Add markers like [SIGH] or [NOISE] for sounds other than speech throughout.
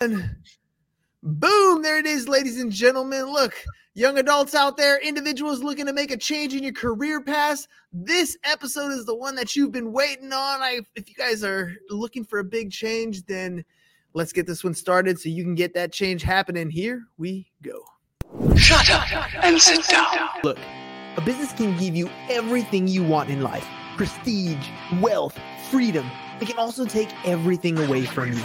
Boom, there it is, ladies and gentlemen. Look, young adults out there, individuals looking to make a change in your career path. This episode is the one that you've been waiting on. I, if you guys are looking for a big change, then let's get this one started so you can get that change happening. Here we go. Shut up and sit down. Look, a business can give you everything you want in life prestige, wealth, freedom. It can also take everything away from you.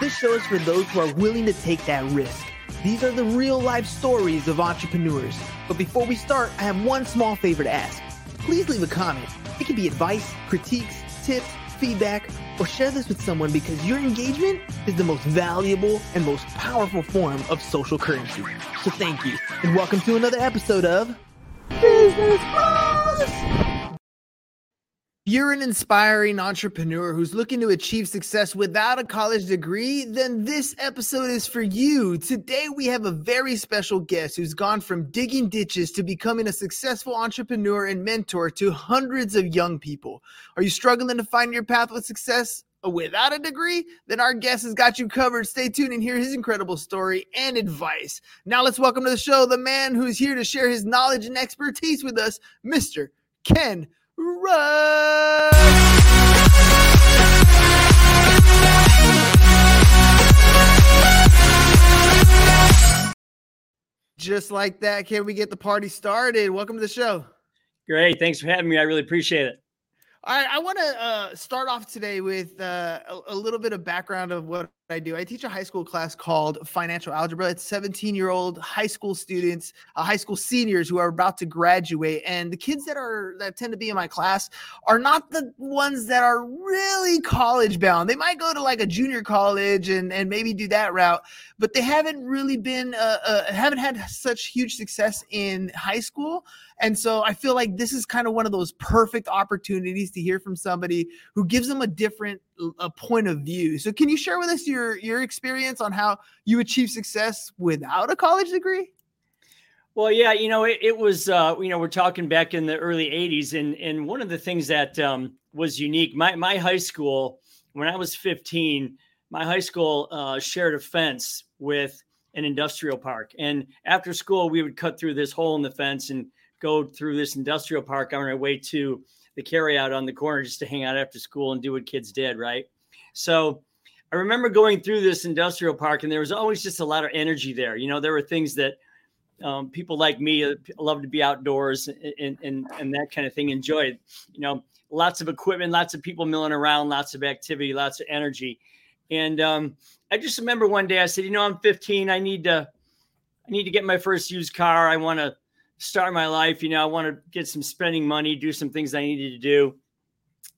This show is for those who are willing to take that risk. These are the real life stories of entrepreneurs. But before we start, I have one small favor to ask. Please leave a comment. It can be advice, critiques, tips, feedback, or share this with someone because your engagement is the most valuable and most powerful form of social currency. So thank you, and welcome to another episode of Business Bros! You're an inspiring entrepreneur who's looking to achieve success without a college degree, then this episode is for you. Today, we have a very special guest who's gone from digging ditches to becoming a successful entrepreneur and mentor to hundreds of young people. Are you struggling to find your path with success? Without a degree, then our guest has got you covered. Stay tuned and hear his incredible story and advice. Now, let's welcome to the show the man who's here to share his knowledge and expertise with us, Mr. Ken Rusk! Just like that, can we get the party started? Welcome to the show. Great. Thanks for having me. I really appreciate it. All right, I want to uh, start off today with uh, a, a, little bit of background of what I do. I teach a high school class called Financial Algebra. It's 17 year old high school students, uh, high school seniors who are about to graduate. And the kids that are that tend to be in my class are not the ones that are really college bound. They might go to like a junior college and, and maybe do that route, but they haven't really been, uh, uh, haven't had such huge success in high school. And so I feel like this is kind of one of those perfect opportunities to hear from somebody who gives them a different a point of view. So can you share with us your your experience on how you achieve success without a college degree? Well, yeah, you know, it, it was uh, you know, we're talking back in the early 80s and and one of the things that um, was unique, my my high school when I was 15, my high school uh, shared a fence with an industrial park. And after school, we would cut through this hole in the fence and go through this industrial park on our way to the carry out on the corner just to hang out after school and do what kids did, right? So I remember going through this industrial park and there was always just a lot of energy there. You know, there were things that um, people like me uh, love to be outdoors and, and, and that kind of thing enjoyed, you know, lots of equipment, lots of people milling around, lots of activity, lots of energy. And um, I just remember one day I said, you know, I'm 15. I need to, I need to get my first used car. I want to start my life. You know, I want to get some spending money, do some things I needed to do.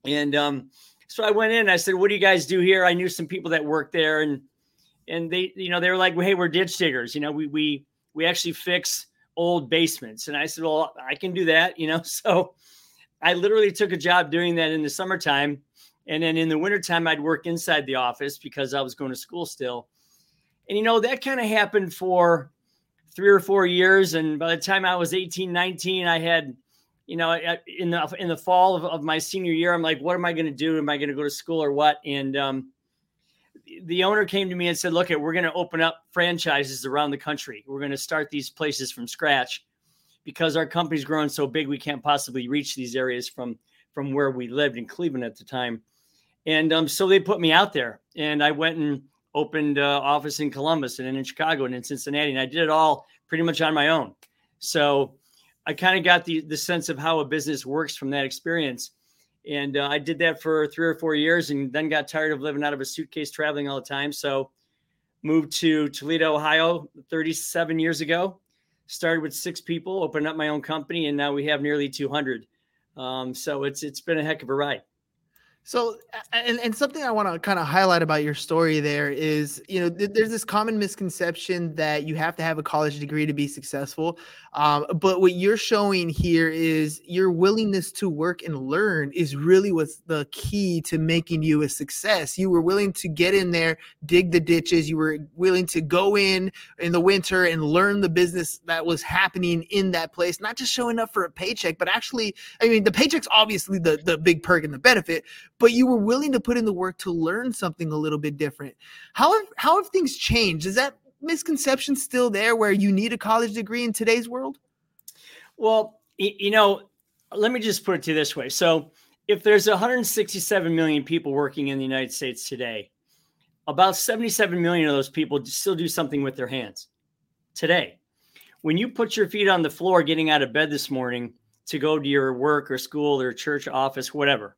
And um, so I went in. I said, "What do you guys do here?" I knew some people that worked there, and and they, you know, they were like, "Hey, we're ditch diggers. You know, we we we actually fix old basements." And I said, "Well, I can do that." [LAUGHS] You know, so I literally took a job doing that in the summertime, and then in the wintertime, I'd work inside the office because I was going to school still. And you know, that kind of happened for three or four years. And by the time I was 18, 19, I had, you know, in the in the fall of, of my senior year, I'm like, what am I going to do? Am I going to go to school or what? And um, the owner came to me and said, look, we're going to open up franchises around the country. We're going to start these places from scratch because our company's grown so big, we can't possibly reach these areas from from where we lived in Cleveland at the time. And um, so they put me out there, and I went and opened uh, office in Columbus and then in Chicago and in Cincinnati, and I did it all pretty much on my own. So I kind of got the the sense of how a business works from that experience, and uh, I did that for three or four years, and then got tired of living out of a suitcase, traveling all the time. So moved to Toledo, Ohio, 37 years ago. Started with six people, opened up my own company, and now we have nearly 200. Um, so it's it's been a heck of a ride. So, and, and something I want to kind of highlight about your story there is, you know, th- there's this common misconception that you have to have a college degree to be successful. Um, but what you're showing here is your willingness to work and learn is really what's the key to making you a success. You were willing to get in there, dig the ditches. You were willing to go in in the winter and learn the business that was happening in that place, not just showing up for a paycheck, but actually, I mean, the paycheck's obviously the, the big perk and the benefit but you were willing to put in the work to learn something a little bit different. How have, how have things changed? Is that misconception still there where you need a college degree in today's world? Well, you know, let me just put it to this way. So, if there's 167 million people working in the United States today, about 77 million of those people still do something with their hands today. When you put your feet on the floor getting out of bed this morning to go to your work or school or church office, whatever,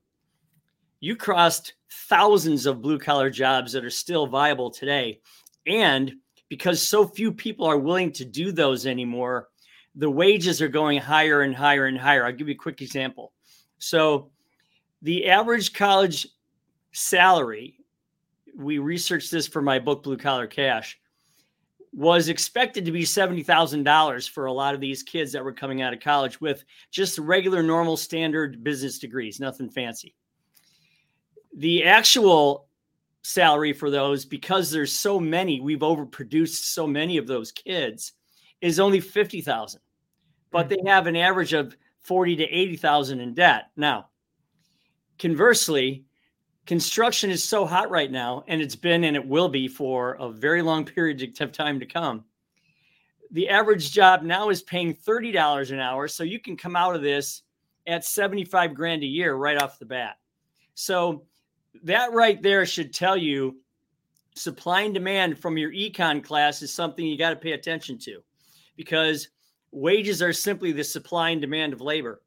you crossed thousands of blue collar jobs that are still viable today. And because so few people are willing to do those anymore, the wages are going higher and higher and higher. I'll give you a quick example. So, the average college salary, we researched this for my book, Blue Collar Cash, was expected to be $70,000 for a lot of these kids that were coming out of college with just regular, normal, standard business degrees, nothing fancy. The actual salary for those, because there's so many, we've overproduced so many of those kids, is only 50,000. But they mm-hmm. have an average of 40 to 80,000 in debt. Now, conversely, construction is so hot right now, and it's been and it will be for a very long period of time to come. The average job now is paying $30 an hour. So you can come out of this at 75 grand a year right off the bat. So that right there should tell you supply and demand from your econ class is something you got to pay attention to because wages are simply the supply and demand of labor.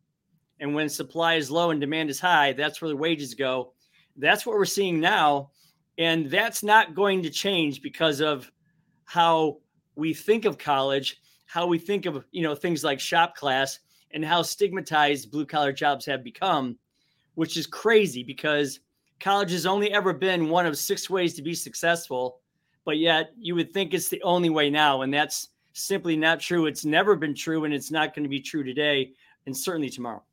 And when supply is low and demand is high, that's where the wages go. That's what we're seeing now. And that's not going to change because of how we think of college, how we think of, you know, things like shop class and how stigmatized blue collar jobs have become, which is crazy because college has only ever been one of six ways to be successful. But yet you would think it's the only way now. And that's simply not true. It's never been true, and it's not going to be true today, and certainly tomorrow.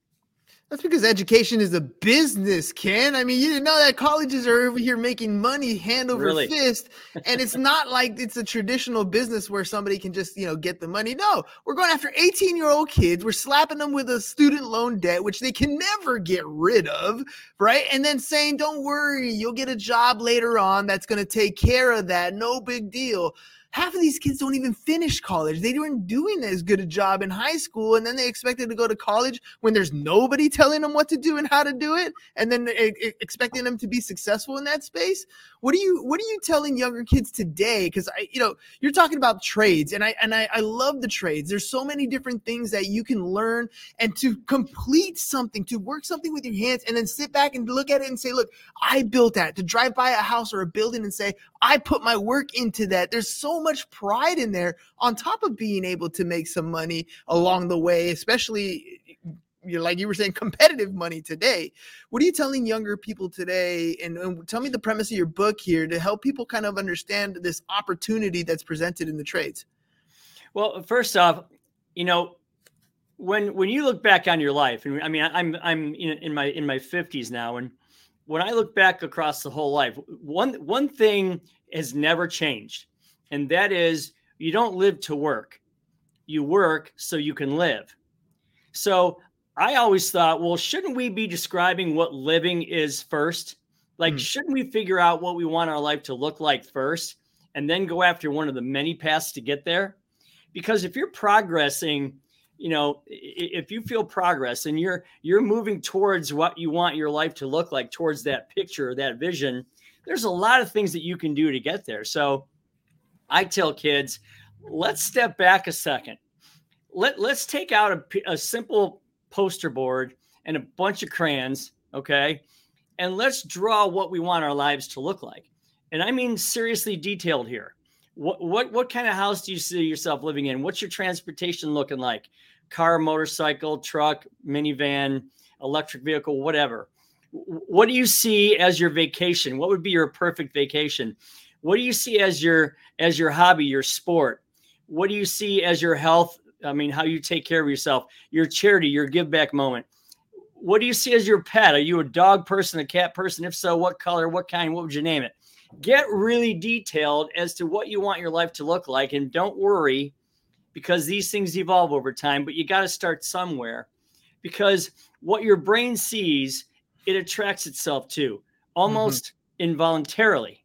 That's because education is a business, Ken. I mean, you didn't know that colleges are over here making money hand over really? fist. [LAUGHS] And it's not like it's a traditional business where somebody can just, you know, get the money. No, we're going after 18 year old kids. We're slapping them with a student loan debt, which they can never get rid of, right? And then saying, don't worry, you'll get a job later on that's going to take care of that. No big deal half of these kids don't even finish college. They weren't doing as good a job in high school, and then they expected to go to college when there's nobody telling them what to do and how to do it, and then expecting them to be successful in that space. What are you What are you telling younger kids today? Because I, you know, you're talking about trades, and I and I, I love the trades. There's so many different things that you can learn, and to complete something, to work something with your hands, and then sit back and look at it and say, "Look, I built that." To drive by a house or a building and say, "I put my work into that." There's so much pride in there on top of being able to make some money along the way, especially you like you were saying competitive money today. What are you telling younger people today? And, and tell me the premise of your book here to help people kind of understand this opportunity that's presented in the trades. Well, first off, you know, when when you look back on your life, and I mean, I'm I'm in my in my 50s now, and when I look back across the whole life, one one thing has never changed, and that is you don't live to work. You work so you can live. So I always thought, well, shouldn't we be describing what living is first? Like, mm. shouldn't we figure out what we want our life to look like first and then go after one of the many paths to get there? Because if you're progressing, you know, if you feel progress and you're you're moving towards what you want your life to look like, towards that picture, that vision, there's a lot of things that you can do to get there. So I tell kids, let's step back a second. Let, let's take out a, a simple poster board and a bunch of crayons, okay? And let's draw what we want our lives to look like. And I mean seriously detailed here. What what what kind of house do you see yourself living in? What's your transportation looking like? Car, motorcycle, truck, minivan, electric vehicle, whatever. What do you see as your vacation? What would be your perfect vacation? What do you see as your as your hobby, your sport? What do you see as your health? I mean, how you take care of yourself, your charity, your give back moment. What do you see as your pet? Are you a dog person, a cat person? If so, what color, what kind, what would you name it? Get really detailed as to what you want your life to look like. And don't worry because these things evolve over time, but you got to start somewhere because what your brain sees it attracts itself to almost mm-hmm. involuntarily.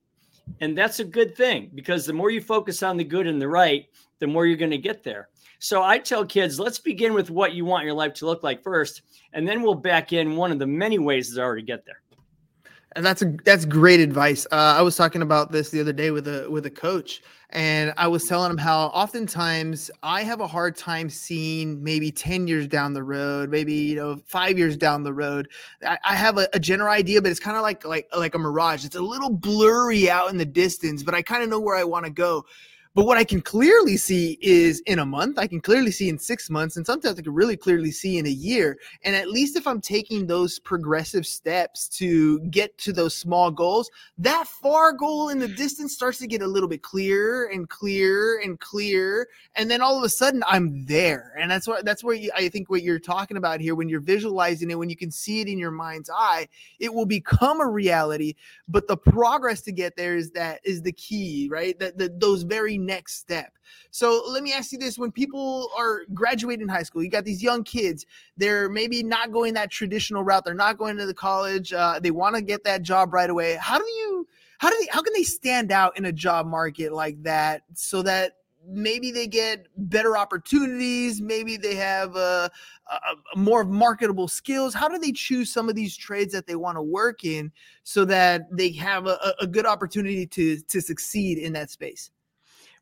And that's a good thing because the more you focus on the good and the right, the more you're going to get there. So I tell kids, let's begin with what you want your life to look like first, and then we'll back in one of the many ways that are to get there. And that's a that's great advice. Uh, I was talking about this the other day with a with a coach, and I was telling him how oftentimes I have a hard time seeing maybe ten years down the road, maybe you know five years down the road. I, I have a, a, general idea, but it's kind of like like like a mirage. It's a little blurry out in the distance, but I kind of know where I want to go. But what I can clearly see is in a month, I can clearly see in six months, and sometimes I can really clearly see in a year. And at least if I'm taking those progressive steps to get to those small goals, that far goal in the distance starts to get a little bit clearer and clearer and clearer. And then all of a sudden I'm there. And that's what that's where I think what you're talking about here, when you're visualizing it, when you can see it in your mind's eye, it will become a reality. But the progress to get there is that is the key, right? That those very next step. So let me ask you this when people are graduating high school, you got these young kids, they're maybe not going that traditional route, they're not going to the college, uh, they want to get that job right away. How do you, how do they, how can they stand out in a job market like that so that maybe they get better opportunities maybe they have a, a, a, more marketable skills how do they choose some of these trades that they want to work in so that they have a, a good opportunity to to succeed in that space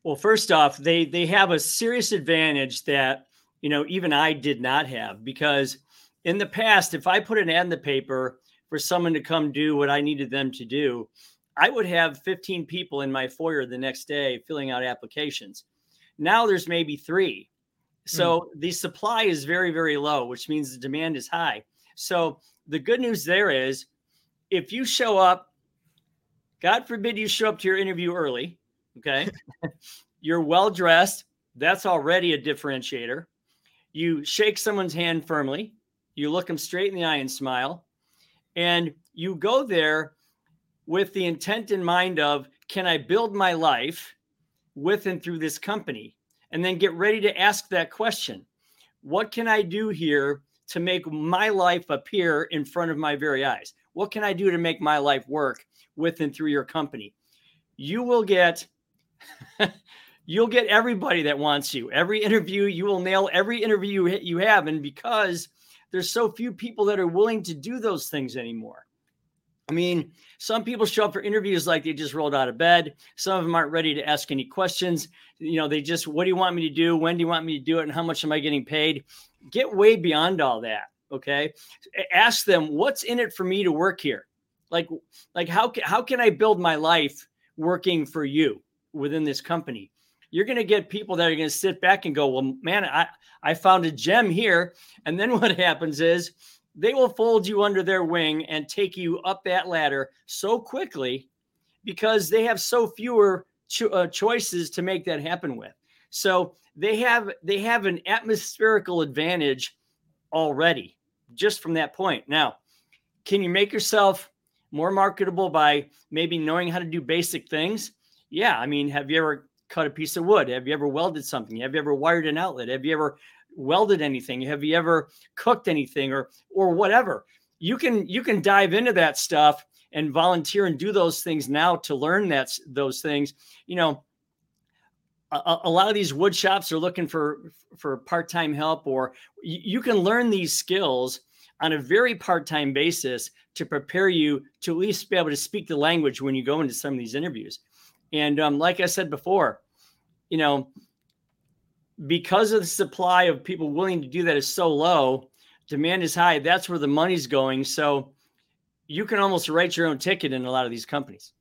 well, first off, they they have a serious advantage that you know even I did not have because in the past, if I put an ad in the paper for someone to come do what I needed them to do, I would have 15 people in my foyer the next day filling out applications. Now there's maybe three. So mm. the supply is very, very low, which means the demand is high. So the good news there is if you show up, God forbid you show up to your interview early, Okay. You're well dressed. That's already a differentiator. You shake someone's hand firmly. You look them straight in the eye and smile. And you go there with the intent in mind of can I build my life with and through this company? And then get ready to ask that question What can I do here to make my life appear in front of my very eyes? What can I do to make my life work with and through your company? You will get [LAUGHS] you'll get everybody that wants you. Every interview, you will nail every interview you have. And because there's so few people that are willing to do those things anymore. I mean, some people show up for interviews like they just rolled out of bed. Some of them aren't ready to ask any questions. You know, they just, what do you want me to do? When do you want me to do it? And how much am I getting paid? Get way beyond all that. Okay. Ask them, what's in it for me to work here? Like, like how, how can I build my life working for you? Within this company. You're going to get people that are going to sit back and go, "Well, man, I I found a gem here." And then [LAUGHS] what happens is they will fold you under their wing and take you up that ladder so quickly because they have so fewer cho- uh, choices to make that happen with. So they have they have an atmospherical advantage already just from that point. Now, can you make yourself more marketable by maybe knowing how to do basic things? Yeah, I mean, have you ever cut a piece of wood? Have you ever welded something? Have you ever wired an outlet? Have you ever welded anything? Have you ever cooked anything or or whatever? You can you can dive into that stuff and volunteer and do those things now to learn that those things. You know, a, a, lot of these wood shops are looking for for part-time help or you, you can learn these skills on a very part-time basis to prepare you to at least be able to speak the language when you go into some of these interviews and um, like I said before, you know, because of the supply of people willing to do that is so low, demand is high. That's where the money's going. So you can almost write your own ticket in a lot of these companies.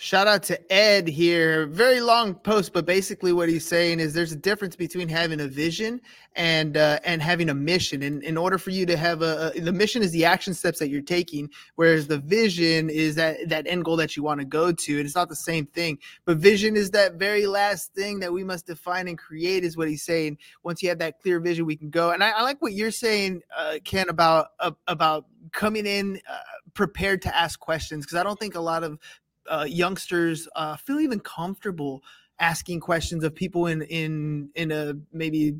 Shout out to Ed here. Very long post, but basically what he's saying is there's a difference between having a vision and uh, and having a mission. And in order for you to have a, a, the mission is the action steps that you're taking, whereas the vision is that that end goal that you want to go to. And it's not the same thing. But vision is that very last thing that we must define and create. Is what he's saying. Once you have that clear vision, we can go. And I, I like what you're saying, uh, Ken, about uh, about coming in uh, prepared to ask questions because I don't think a lot of uh, youngsters uh, feel even comfortable asking questions of people in in in a maybe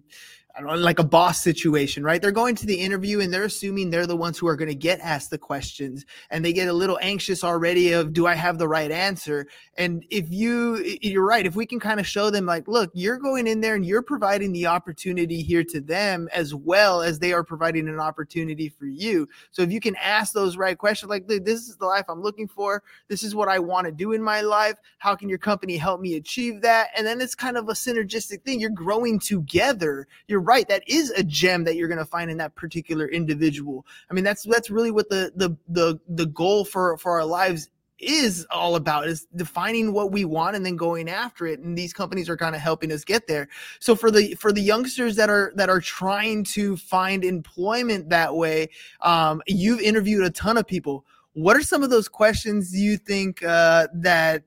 know, like a boss situation, right? They're going to the interview and they're assuming they're the ones who are going to get asked the questions and they get a little anxious already of, do I have the right answer? And if you, you're right, if we can kind of show them like, look, you're going in there and you're providing the opportunity here to them as well as they are providing an opportunity for you. So if you can ask those right questions, like, this is the life I'm looking for. This is what I want to do in my life. How can your company help me achieve that? And then it's kind of a synergistic thing. You're growing together. You're right, that is a gem that you're going to find in that particular individual. I mean, that's that's really what the the the the goal for for our lives is all about is defining what we want and then going after it. And these companies are kind of helping us get there. So for the for the youngsters that are that are trying to find employment that way um, you've interviewed a ton of people. What are some of those questions you think uh, that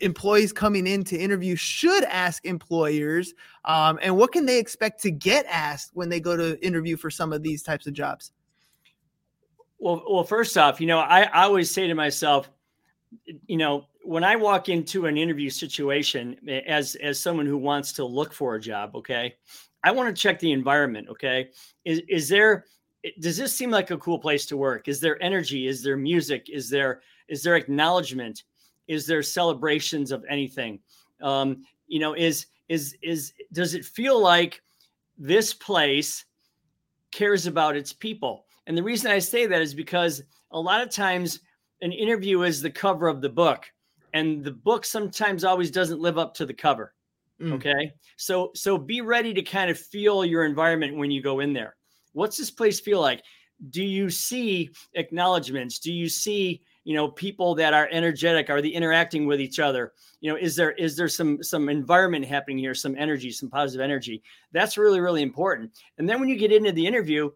employees coming in to interview should ask employers um, and what can they expect to get asked when they go to interview for some of these types of jobs? Well well first off you know i, I always say to myself you know when i walk into an interview situation as as someone who wants to look for a job okay i want to check the environment okay? Is is there does this seem like a cool place to work? Is there energy? Is there music? Is there is there acknowledgement is there celebrations of anything? Um, you know is is is does it feel like this place cares about its people? And the reason i say that is because a lot of times an interview is the cover of the book and the book sometimes always doesn't live up to the cover mm. okay? So so be ready to kind of feel your environment when you go in there. What's this place feel like? Do you see acknowledgments? Do you see you know people that are energetic are they interacting with each other? You know is there is there some some environment happening here some energy some positive energy? That's really really important. And then when you get into the interview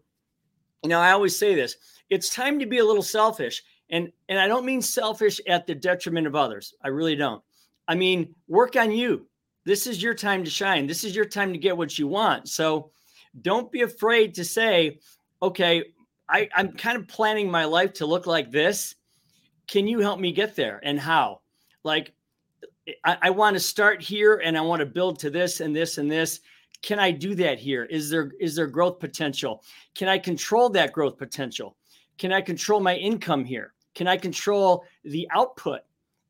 you know i always say this it's time to be a little selfish. And and i don't mean selfish at the detriment of others. I really don't. I mean work on you. This is your time to shine. This is your time to get what you want. So don't be afraid to say okay I, i'm kind of planning my life to look like this can you help me get there and how? Like, I, I want to start here and I want to build to this and this and this. Can I do that here? Is there is there growth potential? Can I control that growth potential? Can I control my income here? Can I control the output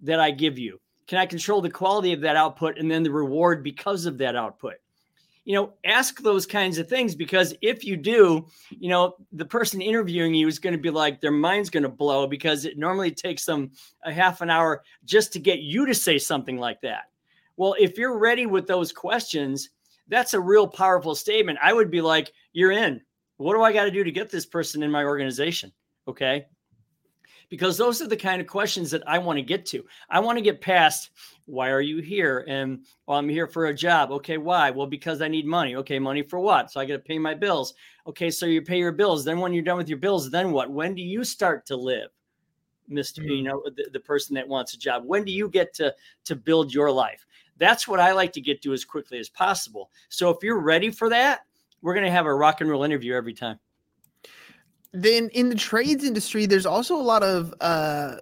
that I give you? Can I control the quality of that output and then the reward because of that output? You know, ask those kinds of things because if you do, you know, the person interviewing you is going to be like their mind's going to blow because it normally takes them a half an hour just to get you to say something like that. Well, if you're ready with those questions, that's a real powerful statement. I would be like, you're in. What do I got to do to get this person in my organization? Okay because those are the kind of questions that I want to get to. I want to get past why are you here? And well, I'm here for a job. Okay, why? Well, because I need money. Okay, money for what? So I got to pay my bills. Okay, so you pay your bills. Then when you're done with your bills, then what? When do you start to live? Mr. Mm-hmm. You know, the, the person that wants a job. When do you get to to build your life? That's what I like to get to as quickly as possible. So if you're ready for that, we're going to have a rock and roll interview every time then in the trades industry, there's also a lot of uh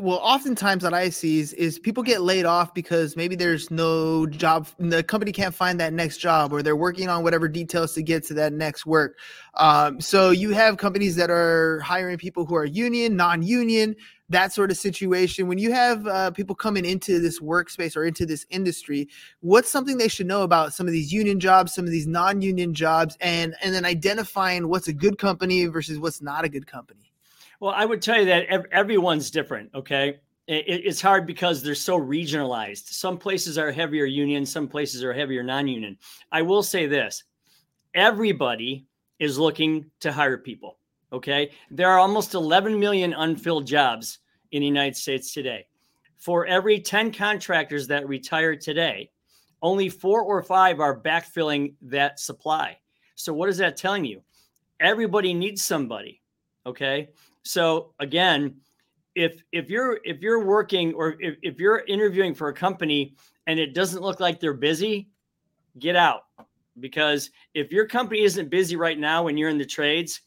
well, oftentimes what I see is, is people get laid off because maybe there's no job, the company can't find that next job, or they're working on whatever details to get to that next work. Um, so you have companies that are hiring people who are union, non-union, that sort of situation. When you have uh, people coming into this workspace or into this industry, what's something they should know about some of these union jobs, some of these non-union jobs, and and then identifying what's a good company versus what's not a good company? Well, I would tell you that everyone's different. Okay. It's hard because they're so regionalized. Some places are heavier union, some places are heavier non union. I will say this everybody is looking to hire people. Okay. There are almost 11 million unfilled jobs in the United States today. For every 10 contractors that retire today, only four or five are backfilling that supply. So, what is that telling you? Everybody needs somebody. Okay. So again, if if you're if you're working or if, if you're interviewing for a company and it doesn't look like they're busy, get out. Because if your company isn't busy right now when you're in the trades,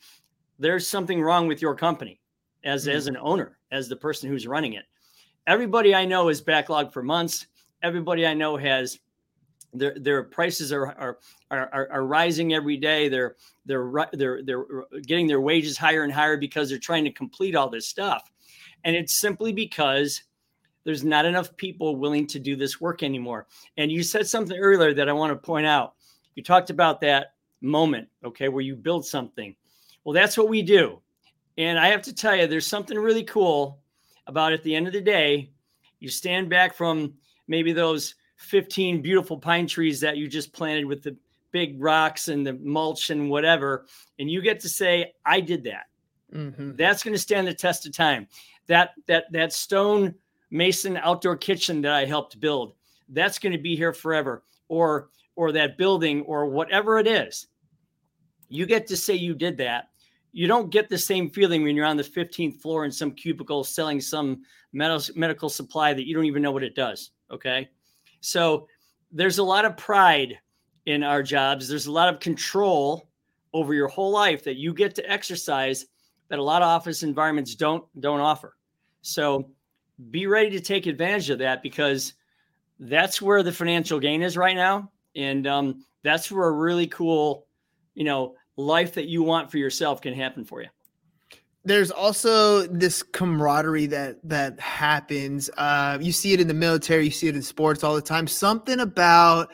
there's something wrong with your company as mm-hmm. as an owner, as the person who's running it. Everybody I know is backlogged for months. Everybody I know has their their prices are are are, are rising every day. They're they're they're they're getting their wages higher and higher because they're trying to complete all this stuff, and it's simply because there's not enough people willing to do this work anymore. And you said something earlier that I want to point out. You talked about that moment, okay, where you build something. Well, that's what we do. And I have to tell you, there's something really cool about at the end of the day, you stand back from maybe those 15 beautiful pine trees that you just planted with the big rocks and the mulch and whatever, and you get to say, I did that. Mm-hmm. That's going to stand the test of time. That that that stone mason outdoor kitchen that I helped build, that's going to be here forever. Or or that building or whatever it is. You get to say you did that. You don't get the same feeling when you're on the 15th floor in some cubicle selling some medical supply that you don't even know what it does. Okay. So there's a lot of pride in our jobs. There's a lot of control over your whole life that you get to exercise that a lot of office environments don't don't offer. So be ready to take advantage of that because that's where the financial gain is right now, and um, that's where a really cool, you know, life that you want for yourself can happen for you there's also this camaraderie that that happens. Uh, you see it in the military, you see it in sports all the time. Something about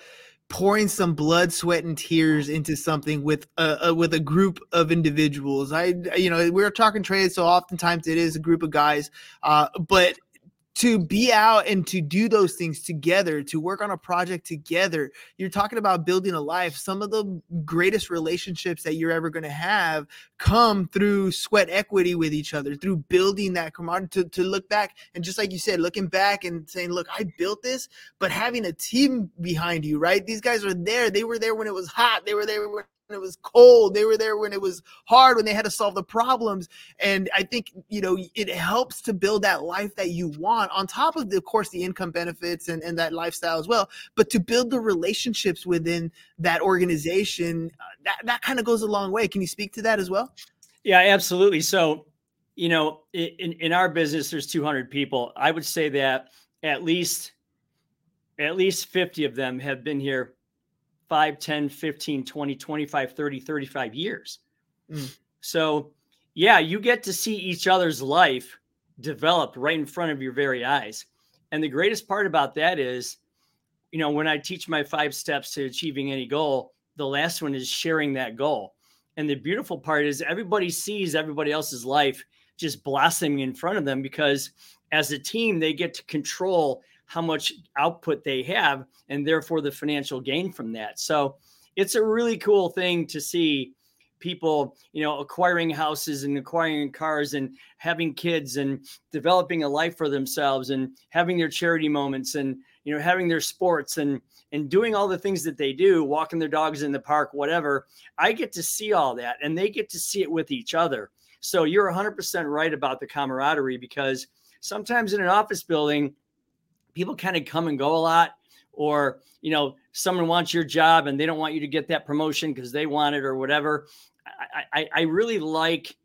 pouring some blood, sweat, and tears into something with a, a, with a group of individuals. I, you know, we're talking trades, so oftentimes it is a group of guys. Uh, but to be out and to do those things together, to work on a project together. You're talking about building a life. Some of the greatest relationships that you're ever going to have come through sweat equity with each other, through building that camaraderie to, to look back. And just like you said, looking back and saying, look, I built this, but having a team behind you, right? These guys are there. They were there when it was hot. They were there when it was cold. They were there when it was hard, when they had to solve the problems. And I think, you know, it helps to build that life that you want on top of, the, of course, the income benefits and, and that lifestyle as well. But to build the relationships within that organization, uh, that, that kind of goes a long way. Can you speak to that as well? Yeah, absolutely. So, you know, in, in our business, there's 200 people. I would say that at least, at least 50 of them have been here 5, 10, 15, 20, 25, 30, 35 years. Mm. So, yeah, you get to see each other's life develop right in front of your very eyes. And the greatest part about that is, you know, when I teach my five steps to achieving any goal, the last one is sharing that goal. And the beautiful part is everybody sees everybody else's life just blossoming in front of them because as a team, they get to control how much output they have and therefore the financial gain from that. So it's a really cool thing to see people, you know, acquiring houses and acquiring cars and having kids and developing a life for themselves and having their charity moments and, you know, having their sports and and doing all the things that they do, walking their dogs in the park, whatever. I get to see all that and they get to see it with each other. So you're 100% right about the camaraderie because sometimes in an office building, people kind of come and go a lot or you know someone wants your job and they don't want you to get that promotion because they want it or whatever. I, I, I really like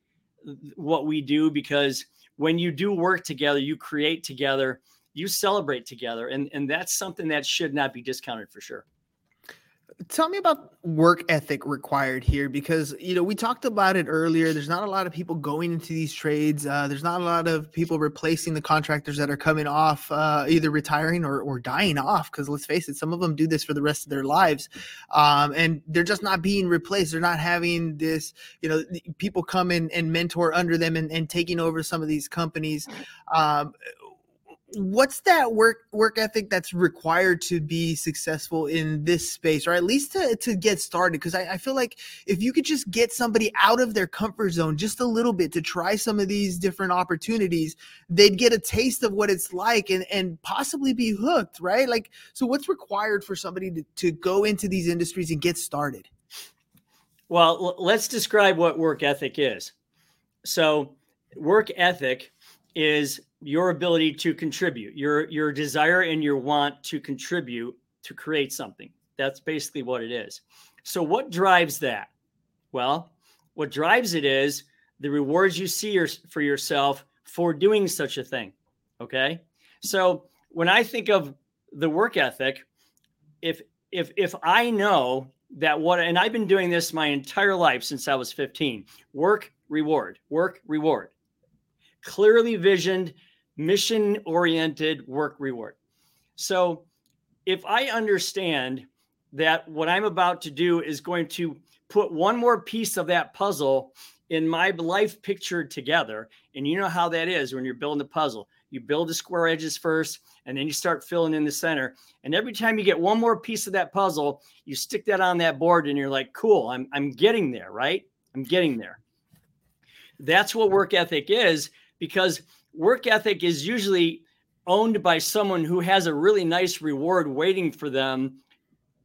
what we do because when you do work together you create together you celebrate together and and that's something that should not be discounted for sure Tell me about work ethic required here because you know we talked about it earlier. There's not a lot of people going into these trades. Uh, there's not a lot of people replacing the contractors that are coming off, uh, either retiring or, or dying off. Because let's face it, some of them do this for the rest of their lives, um, and they're just not being replaced. They're not having this, you know, people come in and mentor under them and, and taking over some of these companies. Um, what's that work work ethic that's required to be successful in this space or at least to, to get started? Because I, I, feel like if you could just get somebody out of their comfort zone just a little bit to try some of these different opportunities they'd get a taste of what it's like and and possibly be hooked right? Like so what's required for somebody to, to go into these industries and get started? Well let's describe what work ethic is. So work ethic is your ability to contribute, your your desire and your want to contribute to create something. That's basically what it is. So what drives that? Well, what drives it is the rewards you see your, for yourself for doing such a thing. Okay? So when I think of the work ethic, if if if I know that what and I've been doing this my entire life since I was 15. Work, reward, work, reward. Clearly visioned, mission oriented work reward. So if I understand that what I'm about to do is going to put one more piece of that puzzle in my life picture together, and you know how that is when you're building a puzzle. You build the square edges first, and then you start filling in the center. And every time you get one more piece of that puzzle, you stick that on that board, and you're like, cool, I'm, I'm getting there, right? I'm getting there. That's what work ethic is because work ethic is usually owned by someone who has a really nice reward waiting for them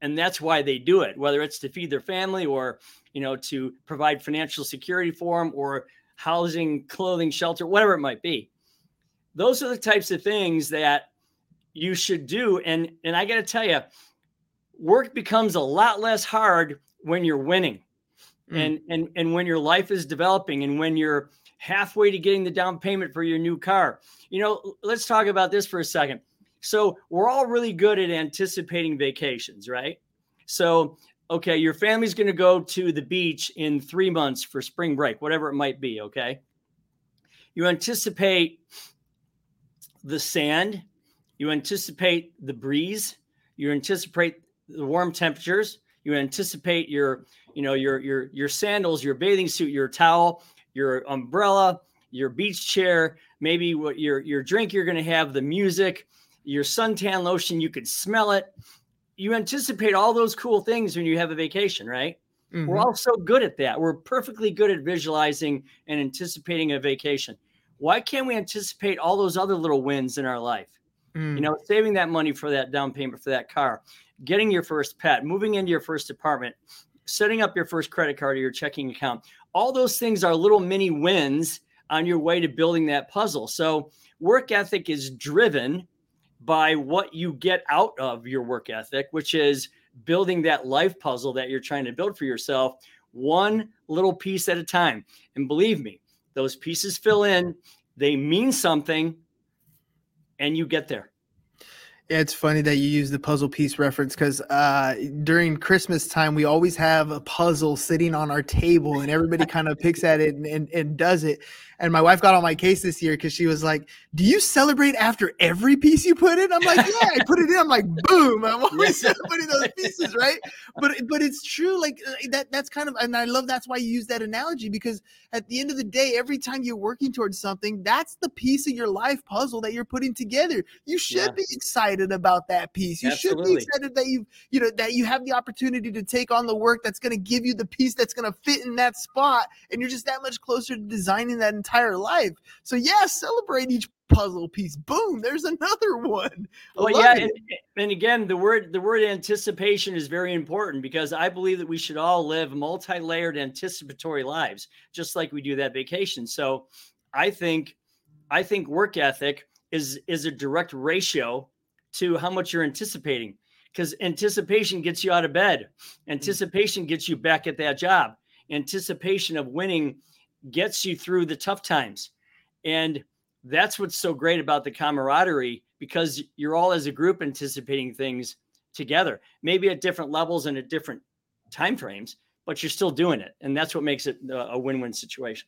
and that's why they do it whether it's to feed their family or you know to provide financial security for them or housing clothing shelter whatever it might be those are the types of things that you should do and and i got to tell you work becomes a lot less hard when you're winning mm. and and and when your life is developing and when you're halfway to getting the down payment for your new car. You know, let's talk about this for a second. So, we're all really good at anticipating vacations, right? So, okay, your family's going to go to the beach in three months for spring break, whatever it might be, okay? You anticipate the sand, you anticipate the breeze, you anticipate the warm temperatures, you anticipate your you know your your your sandals your bathing suit your towel your umbrella, your beach chair, maybe what your your drink you're going to have, the music, your suntan lotion, you could smell it. You anticipate all those cool things when you have a vacation, right? Mm-hmm. We're all so good at that. We're perfectly good at visualizing and anticipating a vacation. Why can't we anticipate all those other little wins in our life? Mm. You know, saving that money for that down payment for that car, getting your first pet, moving into your first apartment, setting up your first credit card or your checking account. All those things are little mini wins on your way to building that puzzle. So, work ethic is driven by what you get out of your work ethic, which is building that life puzzle that you're trying to build for yourself, one little piece at a time. And believe me, those pieces fill in, they mean something, and you get there. It's funny that you use the puzzle piece reference because uh, during Christmas time, we always have a puzzle sitting on our table and everybody kind of picks at it and, and, and does it. And my wife got on my case this year because she was like, "Do you celebrate after every piece you put in?" I'm like, "Yeah, I put it in." I'm like, "Boom!" I'm [LAUGHS] always celebrating those pieces, right? But but it's true. Like uh, that. That's kind of, and I love that's why you use that analogy because at the end of the day, every time you're working towards something, that's the piece of your life puzzle that you're putting together. You should yeah. be excited about that piece. You Absolutely. should be excited that you you know that you have the opportunity to take on the work that's going to give you the piece that's going to fit in that spot, and you're just that much closer to designing that entire entire life. So yeah, celebrate each puzzle piece. Boom, there's another one. I well, yeah, and, and, again, the word the word anticipation is very important because I believe that we should all live multi-layered anticipatory lives, just like we do that vacation. So I think I think work ethic is is a direct ratio to how much you're anticipating because anticipation gets you out of bed mm. anticipation gets you back at that job anticipation of winning gets you through the tough times. And that's what's so great about the camaraderie because you're all as a group anticipating things together, maybe at different levels and at different time frames, but you're still doing it. And that's what makes it a win-win situation.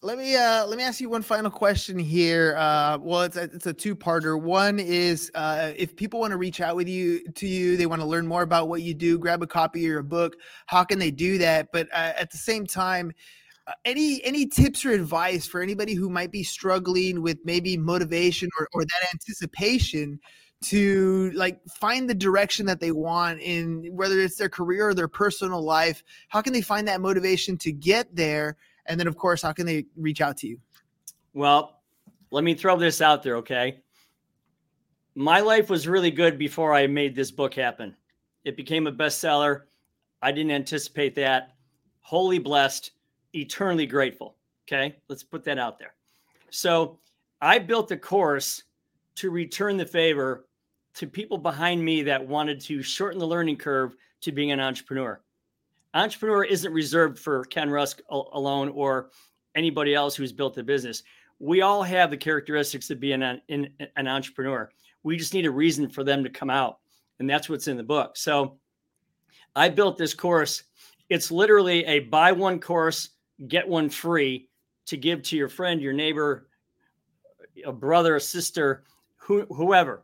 Let me uh let me ask you one final question here. Uh well it's a, it's a two-parter. One is uh if people want to reach out with you to you, they want to learn more about what you do, grab a copy or a book, how can they do that? But uh, at the same time, uh, Uh, any any tips or advice for anybody who might be struggling with maybe motivation or, or that anticipation to like find the direction that they want in whether it's their career or their personal life? How can they find that motivation to get there? And then of course how can they reach out to you? Well let me throw this out there okay? My life was really good before i made this book happen. It became a bestseller. I didn't anticipate that. Wholly blessed eternally grateful. Okay. Let's put that out there. So I built a course to return the favor to people behind me that wanted to shorten the learning curve to being an entrepreneur. Entrepreneur isn't reserved for Ken Rusk alone or anybody else who's built a business. We all have the characteristics of being an, an, an entrepreneur. We just need a reason for them to come out. And that's what's in the book. So I built this course. It's literally a buy one course, get one free to give to your friend, your neighbor, a brother, a sister, who, whoever.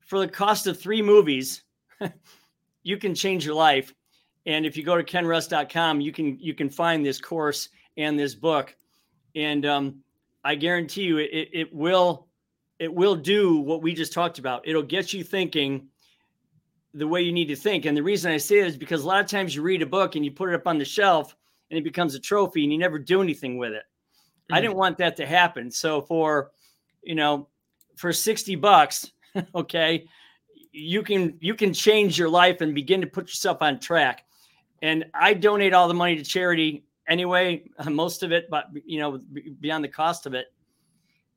For the cost of three movies, [LAUGHS] you can change your life. And if you go to kenrusk.com, you can you can find this course and this book. And um, I guarantee you it, it will it will do what we just talked about. It'll get you thinking the way you need to think. And the reason I say it is because a lot of times you read a book and you put it up on the shelf and it becomes a trophy and you never do anything with it. Mm-hmm. I didn't want that to happen. So for, you know, for 60 bucks, [LAUGHS] okay, you can you can change your life and begin to put yourself on track. And I donate all the money to charity anyway, [LAUGHS] most of it, but you know, beyond the cost of it.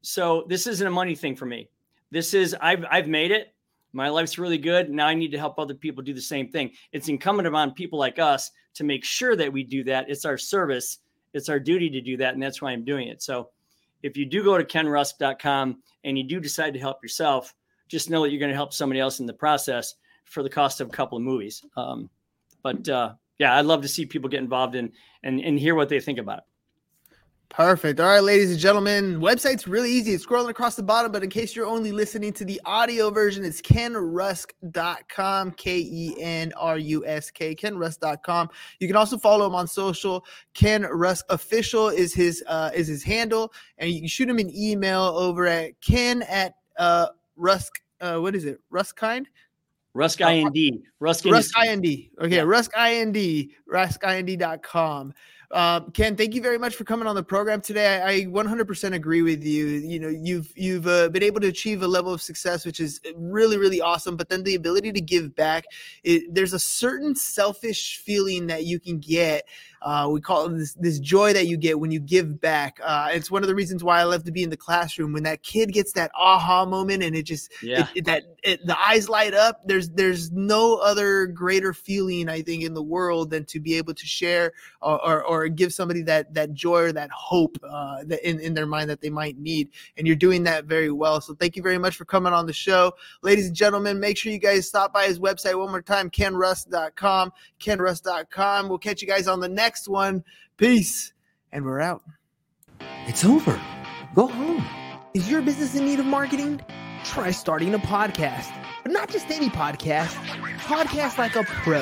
So this isn't a money thing for me. This is I've I've made it. My life's really good. Now I need to help other people do the same thing. It's incumbent upon people like us to make sure that we do that. It's our service. It's our duty to do that, and that's why I'm doing it. So if you do go to kenrusk.com and you do decide to help yourself, just know that you're going to help somebody else in the process for the cost of a couple of movies. Um, but uh, yeah, I'd love to see people get involved in and, and hear what they think about it. Perfect. All right, ladies and gentlemen, website's really easy. It's scrolling across the bottom, but in case you're only listening to the audio version, it's kenrusk.com, K E N R U S K, kenrusk.com. You can also follow him on social. Ken Rusk official is his uh is his handle, and you can shoot him an email over at ken at uh rusk uh what is it? Ruskind? Rusk IND. Rusk, Rusk IND. Okay, yeah. Rusk IND, ruskind.com. Um, Ken, thank you very much for coming on the program today. I, I 100% agree with you. You know, you've you've uh, been able to achieve a level of success which is really really awesome. But then the ability to give back, it, there's a certain selfish feeling that you can get uh, we call it this, this joy that you get when you give back. Uh, it's one of the reasons why I love to be in the classroom when that kid gets that aha moment and it just yeah. it, it, that it, the eyes light up. There's there's no other greater feeling I think in the world than to be able to share or, or, or give somebody that that joy or that hope uh, in in their mind that they might need. And you're doing that very well. So thank you very much for coming on the show, ladies and gentlemen. Make sure you guys stop by his website one more time, kenrusk.com, kenrusk.com. We'll catch you guys on the next one. Peace. And we're out. It's over. Go home. Is your business in need of marketing? Try starting a podcast. But not just any podcast, podcast like a pro.